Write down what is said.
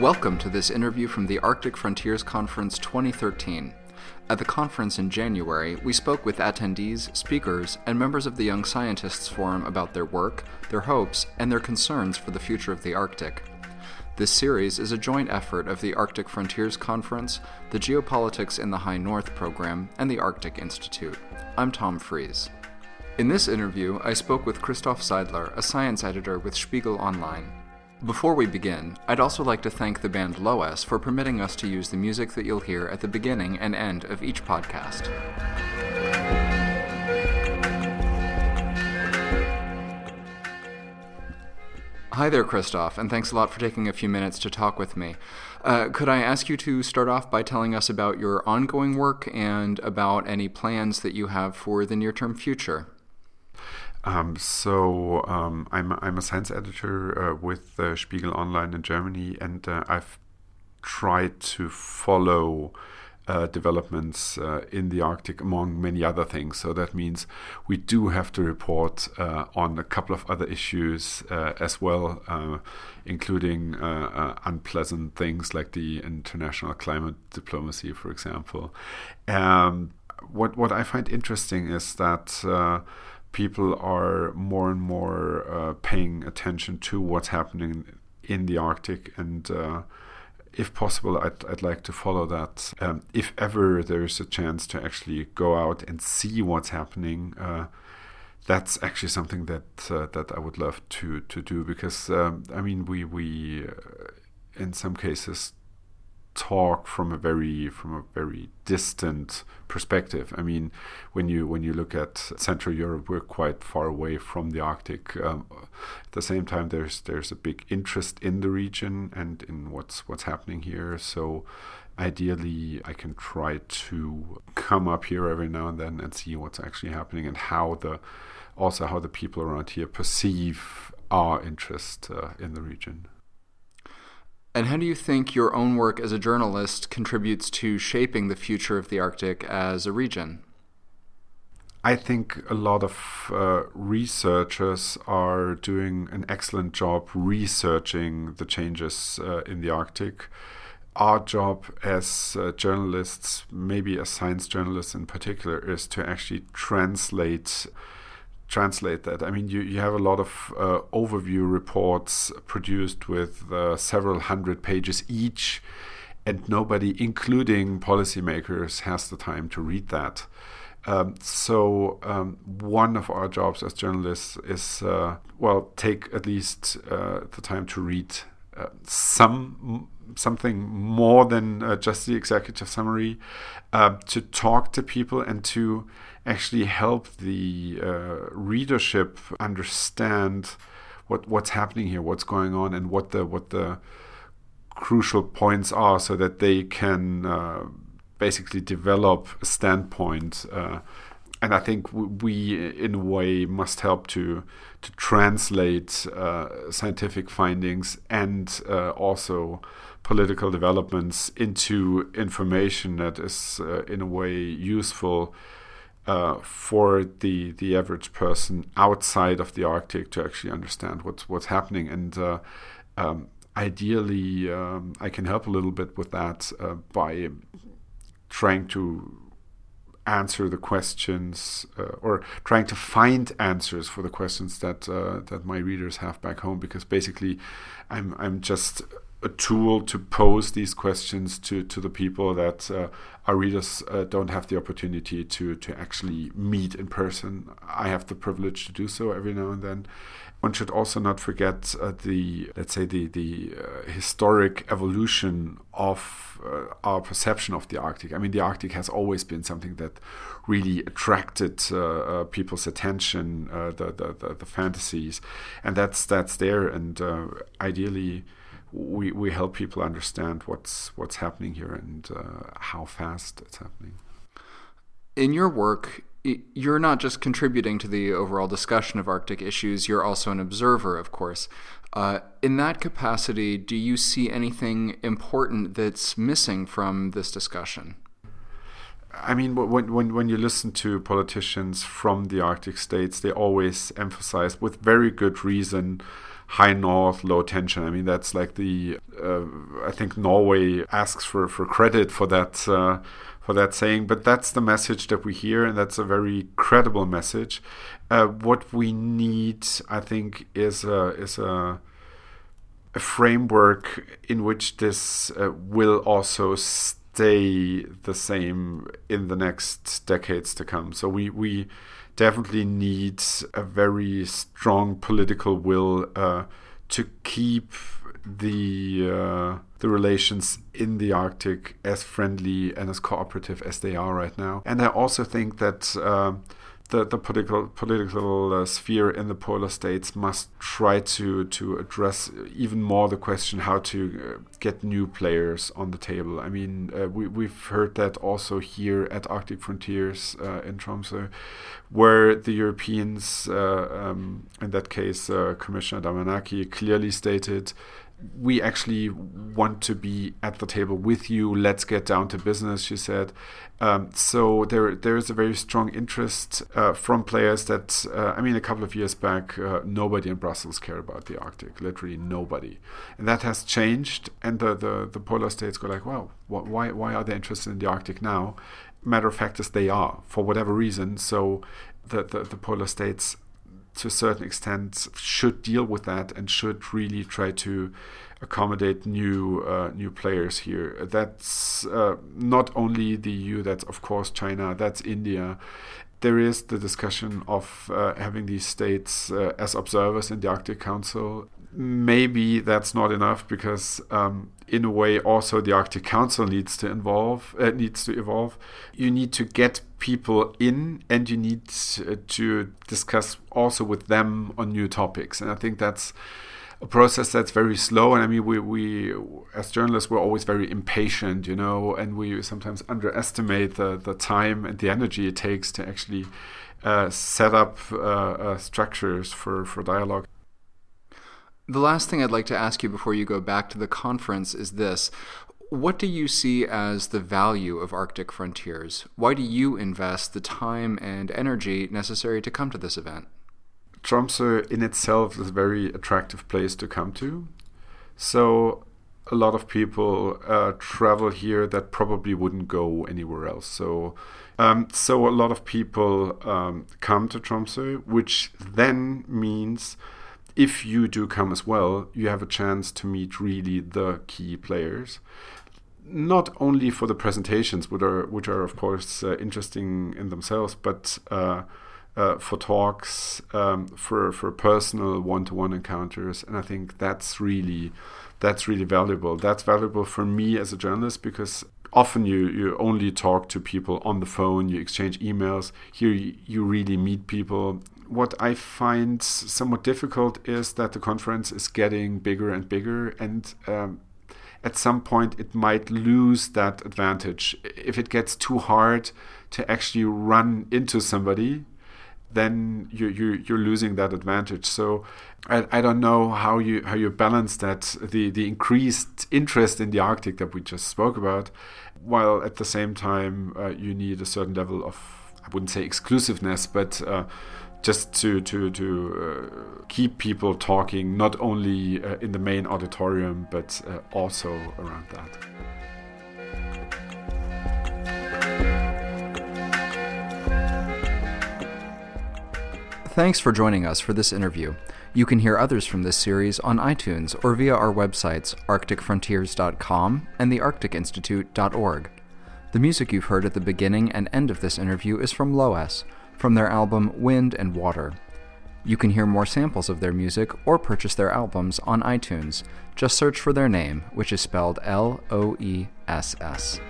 Welcome to this interview from the Arctic Frontiers Conference 2013. At the conference in January, we spoke with attendees, speakers, and members of the Young Scientists Forum about their work, their hopes, and their concerns for the future of the Arctic. This series is a joint effort of the Arctic Frontiers Conference, the Geopolitics in the High North program, and the Arctic Institute. I'm Tom Fries. In this interview, I spoke with Christoph Seidler, a science editor with Spiegel Online. Before we begin, I'd also like to thank the band Loess for permitting us to use the music that you'll hear at the beginning and end of each podcast. Hi there, Christoph, and thanks a lot for taking a few minutes to talk with me. Uh, could I ask you to start off by telling us about your ongoing work and about any plans that you have for the near term future? Um, so um, I'm I'm a science editor uh, with uh, Spiegel Online in Germany, and uh, I've tried to follow uh, developments uh, in the Arctic, among many other things. So that means we do have to report uh, on a couple of other issues as well, including unpleasant things like the international climate diplomacy, for example. Um, what what I find interesting is that people are more and more paying attention to what's happening in the Arctic and if possible, I'd, I'd like to follow that. Um, if ever there's a chance to actually go out and see what's happening, uh, that's actually something that uh, that I would love to to do because um, I mean we we uh, in some cases talk from a very from a very distant perspective. I mean, when you when you look at Central Europe, we're quite far away from the Arctic. Um, at the same time, there's there's a big interest in the region and in what's what's happening here. So, ideally, I can try to come up here every now and then and see what's actually happening and how the also how the people around here perceive our interest uh, in the region. And how do you think your own work as a journalist contributes to shaping the future of the Arctic as a region? I think a lot of uh, researchers are doing an excellent job researching the changes uh, in the Arctic. Our job as uh, journalists, maybe as science journalists in particular, is to actually translate translate that? I mean, you, you have a lot of uh, overview reports produced with uh, several hundred pages each, and nobody, including policymakers, has the time to read that. Um, so um, one of our jobs as journalists is uh, well take at least uh, the time to read uh, some something more than uh, just the executive summary uh, to talk to people and to actually help the uh, readership understand what what's happening here, what's going on, and what the what the crucial points are, so that they can uh, basically develop a standpoint. Uh, and I think we, in a way, must help to to translate uh, scientific findings and uh, also political developments into information that is, uh, in a way, useful uh, for the the average person outside of the Arctic to actually understand what's what's happening. And uh, um, ideally, um, I can help a little bit with that uh, by trying to answer the questions uh, or trying to find answers for the questions that uh, that my readers have back home because basically I'm I'm just a tool to pose these questions to, to the people that uh, our readers uh, don't have the opportunity to, to actually meet in person. I have the privilege to do so every now and then. One should also not forget uh, the, let's say, the, the uh, historic evolution of uh, our perception of the Arctic. I mean, the Arctic has always been something that really attracted uh, people's attention, the, the, the, the, fantasies, and that's, that's there. And ideally, we, we help people understand what's what's happening here and uh, how fast it's happening. In your work, you're not just contributing to the overall discussion of Arctic issues, you're also an observer, of course. Uh, in that capacity, do you see anything important that's missing from this discussion? I mean, when, when, when you listen to politicians from the Arctic states, they always emphasize, with very good reason, high north, low tension. I mean, that's like the uh, I think Norway asks for for credit for that. Uh, for that saying, but that's the message that we hear, and that's a very credible message. Uh, what we need, I think, is a, is a a framework in which this uh, will also stay the same in the next decades to come. So we we definitely need a very strong political will uh, to keep the uh, the relations in the Arctic as friendly and as cooperative as they are right now. And I also think that. Uh, the, the political political uh, sphere in the polar states must try to to address even more the question how to uh, get new players on the table. I mean, uh, we we've heard that also here at Arctic Frontiers uh, in Tromsø, where the Europeans, uh, um, in that case, uh, Commissioner Damanaki, clearly stated we actually want to be at the table with you. Let's get down to business, she said. Um, so there, there is a very strong interest uh, from players that, uh, I mean, a couple of years back, uh, nobody in Brussels cared about the Arctic, literally nobody. And that has changed. And the, the, the polar states go like, well, why, why are they interested in the Arctic now? Matter of fact is they are, for whatever reason. So the, the, the polar states to a certain extent should deal with that and should really try to accommodate new uh, new players here. That's uh, not only the EU. That's of course China. That's India. There is the discussion of uh, having these states uh, as observers in the Arctic Council. Maybe that's not enough because, um, in a way, also the Arctic Council needs to involve uh, needs to evolve. You need to get people in, and you need uh, to discuss also with them on new topics. And I think that's a process that's very slow. And I mean, we, we as journalists, we're always very impatient, you know, and we sometimes underestimate the, the time and the energy it takes to actually uh, set up uh, uh, structures for, for dialogue. The last thing I'd like to ask you before you go back to the conference is this. What do you see as the value of Arctic Frontiers? Why do you invest the time and energy necessary to come to this event? Tromsø in itself is a very attractive place to come to. So a lot of people uh, travel here that probably wouldn't go anywhere else. So, um, so a lot of people um, come to Tromsø, which then means if you do come as well, you have a chance to meet really the key players. Not only for the presentations, which are which are of course uh, interesting in themselves, but uh, uh, for talks, um, for for personal one-to-one encounters, and I think that's really that's really valuable. That's valuable for me as a journalist because often you you only talk to people on the phone, you exchange emails. Here you, you really meet people. What I find somewhat difficult is that the conference is getting bigger and bigger, and um, at some point it might lose that advantage if it gets too hard to actually run into somebody then you, you you're losing that advantage. So I, I don't know how you how you balance that the the increased interest in the Arctic that we just spoke about, while at the same time uh, you need a certain level of I wouldn't say exclusiveness, but uh, just to to to uh, keep people talking not only uh, in the main auditorium but uh, also around that. Thanks for joining us for this interview. You can hear others from this series on iTunes or via our websites, arcticfrontiers.com and thearcticinstitute.org. The music you've heard at the beginning and end of this interview is from Loess, from their album Wind and Water. You can hear more samples of their music or purchase their albums on iTunes. Just search for their name, which is spelled L O E S S.